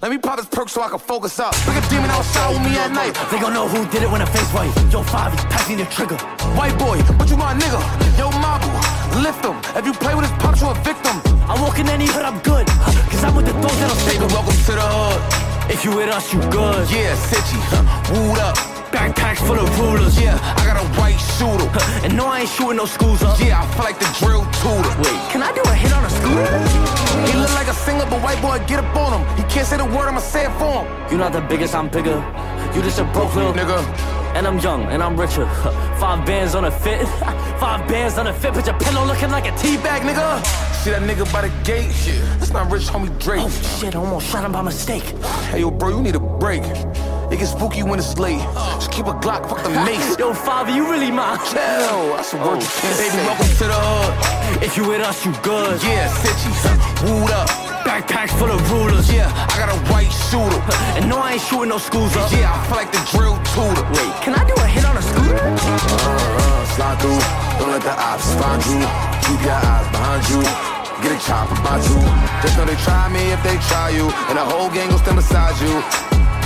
Let me pop this perk so I can focus up. Like a demon outside with me at night. They gon' know who did it when I face white. Yo, five, he's passing the trigger. White boy, but you my nigga. Yo, Mabu, lift them. If you play with his pops, you a victim. I walk in any hood, I'm good. Cause I'm with the thugs that'll take em. Welcome to the hood. If you with us, you good. Yeah, Sitchy, huh, wooed up. Backpacks full of rulers. Yeah, I got a white shooter. Huh, and no, I ain't shooting no schools up. Yeah, I feel like the drill tutor. Wait, can I do a hit on a scooter? He look like a singer, but white boy, get up on him. He can't say the word, I'ma say it for him. You're not the biggest, I'm bigger. You just a broke little nigga. And I'm young and I'm richer. Five bands on a fit. [laughs] Five bands on a fit, but your pillow looking like a teabag, nigga. See that nigga by the gate? Shit. That's not rich homie Drake. Oh shit, I almost shot him by mistake. Hey yo, bro, you need a break. It gets spooky when it's late. Just keep a Glock, fuck the mace. [laughs] Yo, father, you really my Chill, that's a word oh, you can't oh, Baby, say. welcome to the hood. If you with us, you good. Yeah, sitches, wooed up. Backpacks full of rulers. Yeah, I got a white shooter. And no, I ain't shooting no schools up. Yeah, I feel like the drill tutor. Wait, can I do a hit on a scooter? Uh, uh, slide through. Don't let the ops find you. Keep your eyes behind you get a chop about you. Just know they try me if they try you, and the whole gang gon' stand beside you.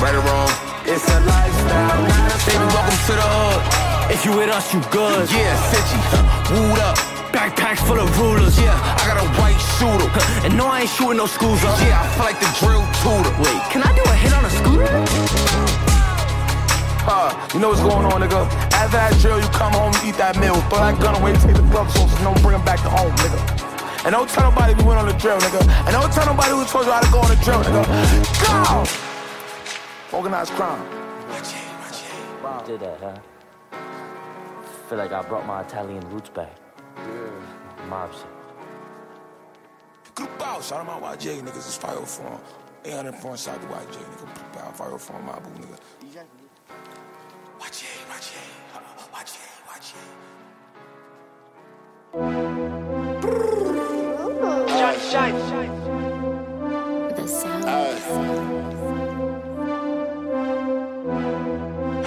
Right or wrong it's a lifestyle. Baby, welcome to the hood. If you with us, you good. Yeah, Fitchy, wooed up. Backpacks full of rulers. Yeah, I got a white shooter. and no, I ain't shooting no schools up. Yeah, I feel like the drill tutor. Wait, can I do a hit on a scooter? Uh, you know what's going on, nigga? After that drill, you come home, you eat that meal. Throw that gun away, take the gloves off, and don't bring them back to home, nigga. And don't tell nobody we went on the drill, nigga. And don't tell nobody who told you how to go on the drill, nigga. Go! Organized crime. Did that, huh? Feel like I brought my Italian roots back. Yeah. Mob shit. Good bow. Shout out my YJ, niggas. It's 504. 804 inside the YJ, nigga. Bow, 504 my boo, nigga. YJ, YJ. YJ, YJ. Shine, shine. The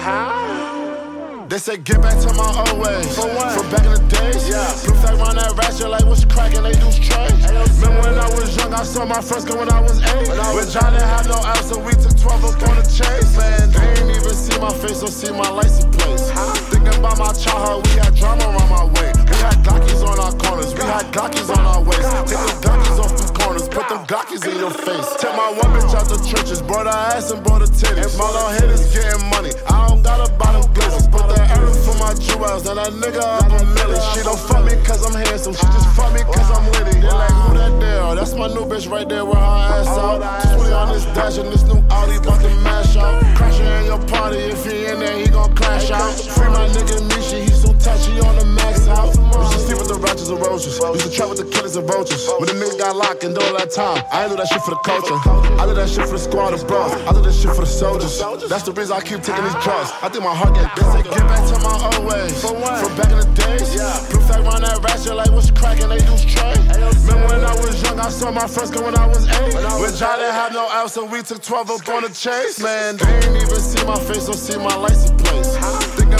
They say get back to my old ways. From back in the days. Yeah. Blue flag round that ratchet like what's cracking, they do strange. Remember when I was young, I saw my first gun when I was eight. When John didn't have no ass, so we took 12 up on the chase. Man, they ain't even see my face or see my license plates. Thinking about my childhood, we had drama around my way. We had Glockies on our corners, we had Glockies on our waist. Take them Glockies off them put them Glockies in your face. Take my one bitch out the trenches, brought her ass and brought her titties. My little is getting money, I don't got a bottom glizzy. Put that error for my jewels, and that nigga up a million. She don't fuck me cause I'm handsome, she just fuck me cause I'm witty. They like, who that there? That's my new bitch right there with her ass out. 20 on this dash and this new Audi about to mash out. Crashing in your party, if he in there, he gon' crash out. Free my nigga Misha, touchy on the max out. Used to sleep with the ratchets and roaches. Used to trap with the killers and vultures. When the nigga got locked and all that time, I ain't do that shit for the culture. I do that shit for the squad of bros. I do that shit for the soldiers. That's the reason I keep taking these drugs. I think my heart get say get back to my old ways. From back in the days. Blue flag round that ratchet like what's cracking, they do straight. Remember when I was young, I saw my first gun when I was eight. When John didn't have no else, so we took 12 up on the chase. Man, they ain't even see my face or see my license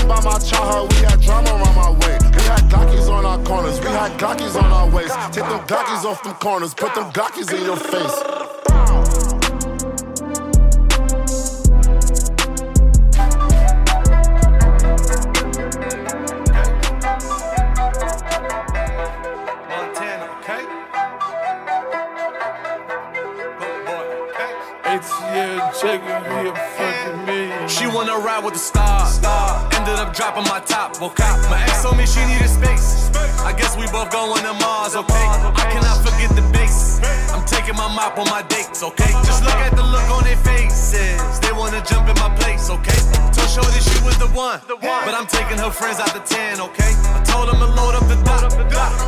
about my childhood, we had drama around my way. We had Glockies on our corners, we had Glockies on our waist. Take them Glockies off them corners, put them Glockies in your face. Dropping my top, okay? My ex told me she needed space. I guess we both going to Mars, okay? I cannot forget the base. I'm taking my mop on my dates, okay? Just look at the look on their faces. They wanna jump in my place, okay? Told Shorty she was the one, but I'm taking her friends out the 10, okay? I told them to load up the dot,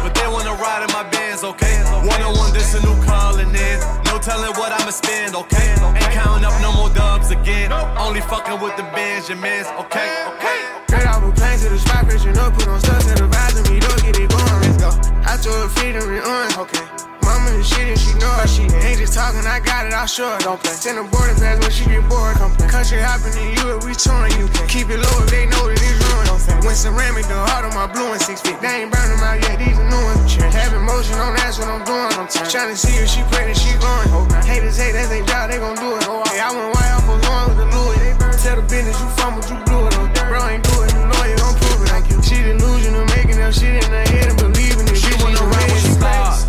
but they wanna ride in my bands, okay? One on one, this a new calling in. No telling what I'ma spend, okay? Ain't counting up no more dubs again. Only fucking with the Benjamins, okay? Okay. Straight off a plane to the spot, fishing up, put on stuff, said advising me, don't get it going, let's go. I told her freedom and on, okay. Mama and shit and she know it, she ain't just talking, I got it, I'll show it, don't play. Send a boarding pass when she get bored, come play. Country hopping in you, we touring you keep it low if they know that it's ruined, don't. When ceramic, the heart of my blue and six feet, they ain't burn them out yet, these are new ones. Having motion on, that's what I'm doing, I'm trying to see if she pregnant, she going. Haters hate, that's their job, they gon' do it. Hey, I went white off going with the Louis, they burn. Tell the business you fumbled, you blew it. Bro ain't do it, the lawyer gon' prove it. You. She delusional, up shit in her head and believing it. She wanna ride with the stars.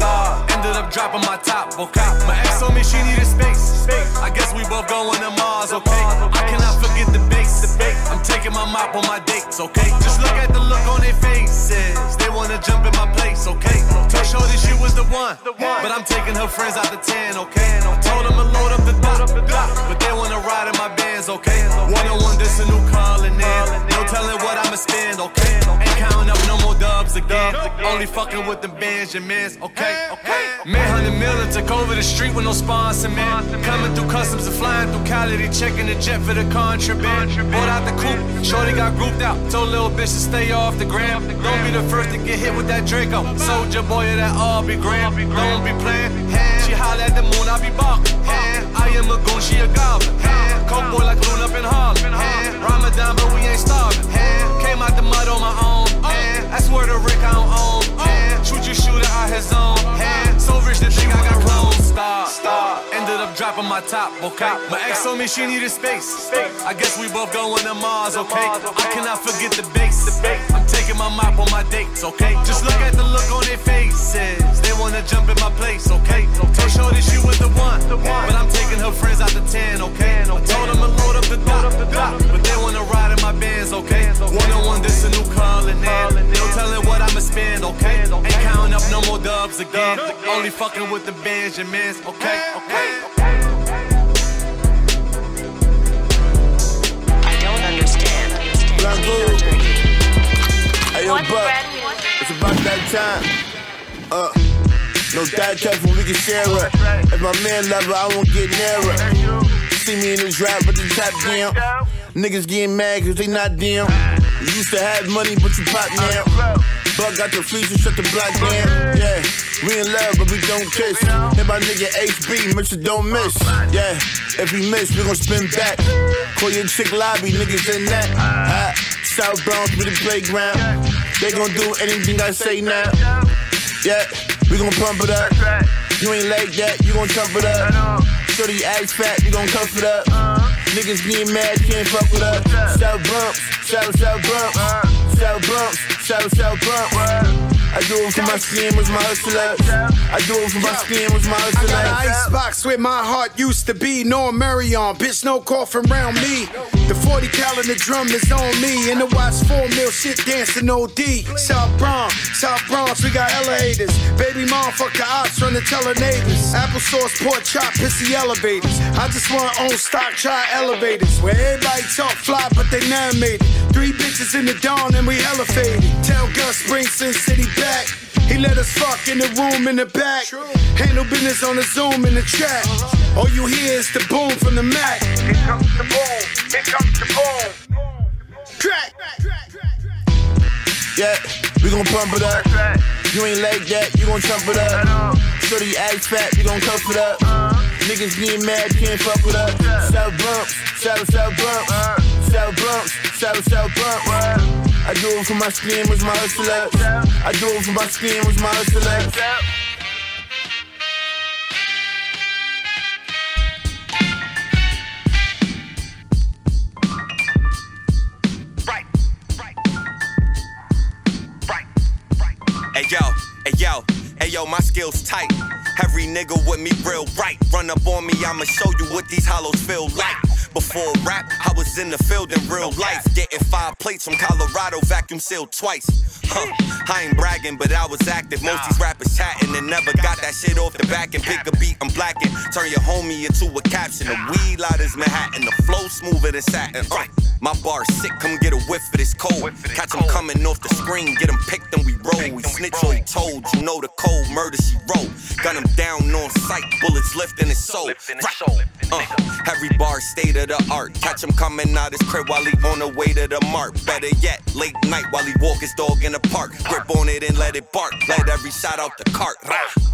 Ended up dropping my top, okay? My ex told me she needed space. I guess we both going to Mars, okay? I cannot forget the base. I'm taking my mop on my dates, okay? Just look at the look on their faces. They wanna jump in my place, okay? Told Shorty she was the one, but I'm taking her friends out the 10, okay? I told them to load up the dot, but they wanna ride in my bands, okay? One on one, this a new calling in. No telling what I'ma spend, okay? Only fucking with the Benjamins, okay? Okay. Man, 100 million took over the street with no sponsor, man. Coming through customs and flying through Cali, they checking the jet for the contraband. Bought out the coupe, Shorty got grouped out. Told little bitch to stay off the gram. Don't be the first to get hit with that Draco. Soldier boy of that all be grand. Don't be playing. She holler at the moon, I be barking. I am a goon, she a goblin. Coke boy like Loon up in Harlem. Ramadan, but we ain't starving. Came out the mud on my own. I swear to Rick, I don't own. Shoot your shooter out his own. zone. So rich, they think I got clones. Star, star. Ended up dropping my top, okay? My ex told me she needed space. I guess we both going to Mars, okay? I cannot forget the base. I'm taking my mop on my dates, okay? Just look at the look on their faces. They wanna jump in my place, okay? Told Shorty she was the one, but I'm taking her friends out the 10, okay? I told them to load up the dot, but they wanna ride in my bands, okay? One on one, this a new calling in. No telling what I'ma spend, okay? Ain't counting up no more dubs again. Only fucking with the Benjamins, okay? Okay. I don't understand. Hey, yo, Buck, it's about that time. Uh, no doubt touch when we can share it. If my man love her, I won't get near her. See me in the rap with the top down. Niggas getting mad cause they not them. You used to have money, but you pop now. Buck got the freezer, shut the block down. Yeah, we in love, but we don't kiss. Hit my nigga HB, Mr. Don't Miss. Yeah, if we miss, we gon' spin back. Call your chick lobby, niggas in that. Ah, South Bronx with the playground. They gon' do anything I say now. Yeah, we gon' pump it up. You ain't like that, you gon' chump it up. Shorty ass fat, you gon' cuff it up. Niggas getting mad, can't fuck with us. South bumps, South South bumps. South bumps, South South Bronx. I do it for my scammers, my hustlers. I do it for my scammers, my I got an hustlers. icebox where my heart used to be. No Marion, bitch, no cough around me. The 40 cal and the drum is on me. And the watch 4 mil shit dancing OD. South Bronx, South Bronx, we got elevators. Baby mom, fuck the ops, trying to tell her neighbors. Applesauce, pork chop, pissy elevators. I just want to own stock, try elevators. Where everybody talk fly, but they never made it. Three bitches in the dawn and we elevated. Tell Gus Springsteen City back. He let us fuck in the room in the back. Handle business on the Zoom in the chat. All you hear is the boom from the Mac. Here comes the boom. Here comes the boom. Crack. Yeah, we gon' pump it up. You ain't like that, you gon' chump it up. Shorty ass fat, we gon' cuff it up. Niggas getting mad, can't fuck with us. South Bronx, South South Bronx, South Bronx, South South Bronx. I do it for my scammers, my hustlers. I do it for my scammers, my hustlers. Hey yo, hey yo, hey yo, my skills tight. Every nigga with me real right. Run up on me, I'ma show you what these hollows feel like. Before rap, I was in the field in real life. Getting five plates from Colorado, vacuum sealed twice. Huh. I ain't bragging, but I was active. Most these rappers chatting and never got that shit off the back and pick a beat, I'm blacking. Turn your homie into a caption. The weed light is Manhattan, the flow smoother than satin. Uh, my bar sick, come get a whiff of this cold. Catch 'em coming off the screen, Get 'em picked and we roll. We snitch on he told, you know the cold murder she wrote. Gun him down on sight, bullets lifting his soul. Uh, every bar state of the art. Catch him coming out his crib while he on the way to the mark. Better yet, late night while he walk his dog in the park. Grip on it and let it bark. Let every shot out the cart. Rah.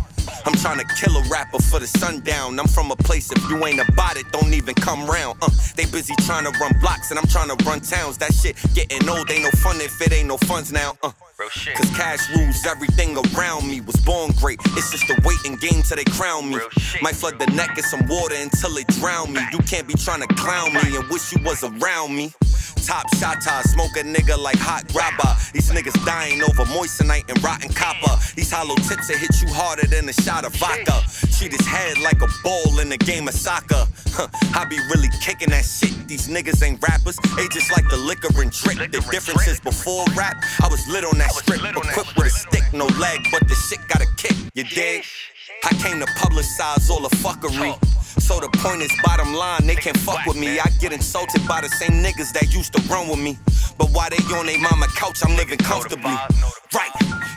I'm trying to kill a rapper for the sundown. I'm from a place if you ain't about it, don't even come round. Uh, they busy trying to run blocks and I'm trying to run towns. That shit getting old, ain't no fun if it ain't no funds now. Uh, Cause cash rules everything around me. Was born great, it's just a waiting game till they crown me. Might flood the neck in some water until it drown me. You can't be trying to clown me and wish you was around me. Top shot, smoke a nigga like hot grabber. These niggas dying over moissanite and rotten copper. These hollow tips will hit you harder than a shot of vodka. Treat his head like a ball in a game of soccer. Huh, I be really kicking that shit. These niggas ain't rappers, they just like the liquor and drink. The difference is before rap, I was lit on that strip, equipped with a stick, no leg, but the shit got a kick. You dig? I came to publicize all the fuckery. So the point is, bottom line, they can't fuck with me. I get insulted by the same niggas that used to run with me. But while they on they mama couch, I'm living comfortably. Right,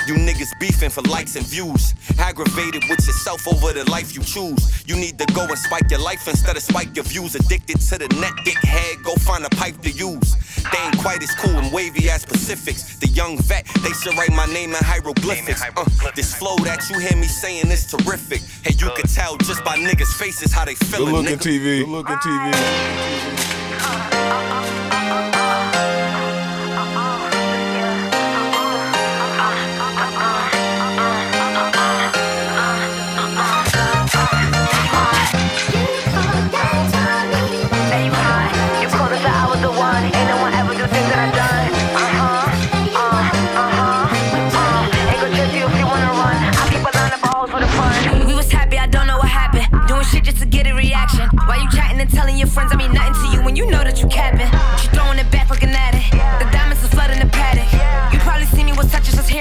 you niggas niggas beefing for likes and views. Aggravated with yourself over the life you choose. You need to go and spike your life instead of spike your views. Addicted to the net, dick head, go find a pipe to use. They ain't quite as cool and wavy as Pacifics. The young vet, they should write my name in hieroglyphics. Uh, this flow that you hear me saying is terrific. Hey, you can tell just by niggas' faces how they feelin'. Good looking nigga. TV. Good looking TV.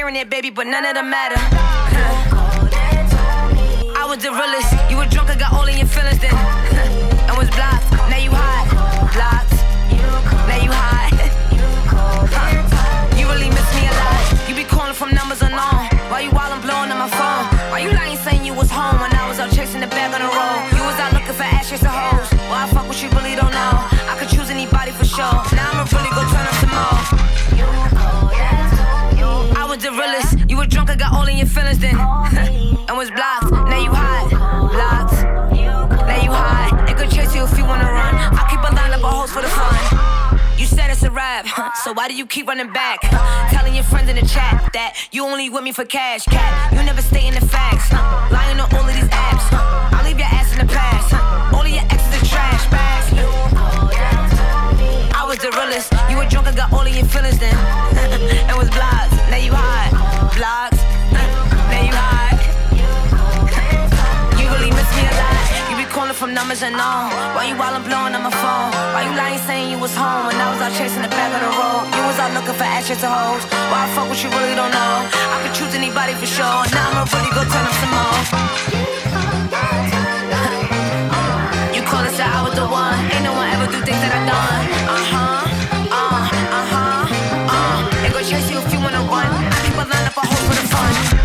Hearing it, baby, but none of them matter. [laughs] I was the realest. You were drunk and got all in your feelings then. [laughs] and was blocked. Now you hot. Blocked. Now you hot. [laughs] you really miss me a lot. You be calling from numbers unknown. Why you while I'm blowing on my phone? Got all in your feelings then. [laughs] and was blocked. Now you hot. Blocked. Now you hot. They could chase you if you wanna run. I keep a line up of hoes for the fun. You said it's a rap, so why do you keep running back? Telling your friends in the chat that you only with me for cash, cat. You never stay in the facts, lying on all of these apps. I'll leave your ass in the. Numbers unknown. Why I'm blowing on my phone? Why you lying saying you was home when I was out chasing the bag on the road? You was out looking for ashes to hoes. Why I fuck what you really don't know? I could choose anybody for sure. And now I'ma really go turn up some more. [laughs] you call and say I was the one. Ain't no one ever do things that I done. Uh huh. Uh uh huh. Uh. They gon' chase you if you wanna run. A line up a hole for the fun.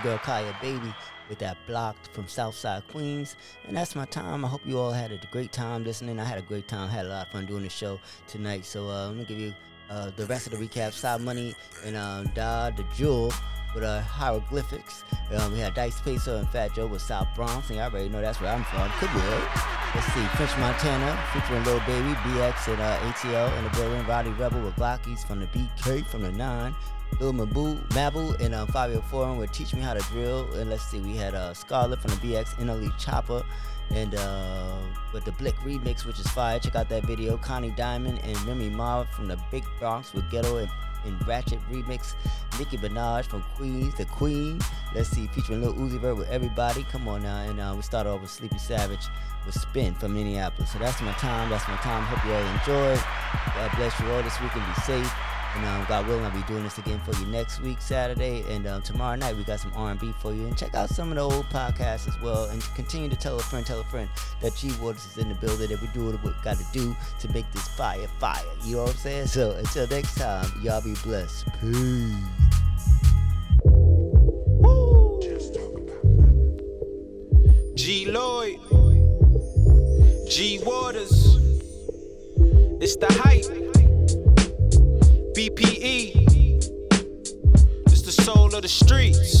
The girl Kaya Baby with that blocked from Southside Queens. And that's my time. I hope you all had a great time listening. I had a great time. had a lot of fun doing the show tonight. So uh, I'm gonna give you uh, the rest of the recap. Side Money and um, Da the Jewel with uh, hieroglyphics. Um, we had Dice Peso and Fat Joe with South Bronx. And y'all already know that's where I'm from. Could be. Let's see. French Montana featuring Lil Baby, BX and uh, ATL in the building. Rowdy Rebel with Glockies from the BK from the 9. Lil Mabu, Mabu and um, Fivio Foreign would teach me how to drill. And let's see, we had uh, Scarlet from the BX, NLE Choppa, and uh, with the Blick remix, which is fire. Check out that video. Connie Diamond and Remy Ma from the Big Bronx with Ghetto and, and Ratchet remix. Nicki Minaj from Queens, the Queen. Let's see, featuring Lil Uzi Vert with everybody. Come on now, and uh, we start off with Sleepy Savage with Spin from Minneapolis. So that's my time. That's my time. Hope you all enjoy. God bless you all this week and be safe. And um, God willing, I'll be doing this again for you next week, Saturday, and um, tomorrow night we got some R&B for you. And check out some of the old podcasts as well, and continue to tell a friend, tell a friend that G Waters is in the building. That we do what we got to do to make this fire, fire. You know what I'm saying? So until next time, y'all be blessed. Peace. G Lloyd, G Waters, it's the hype. BPE, it's the soul of the streets.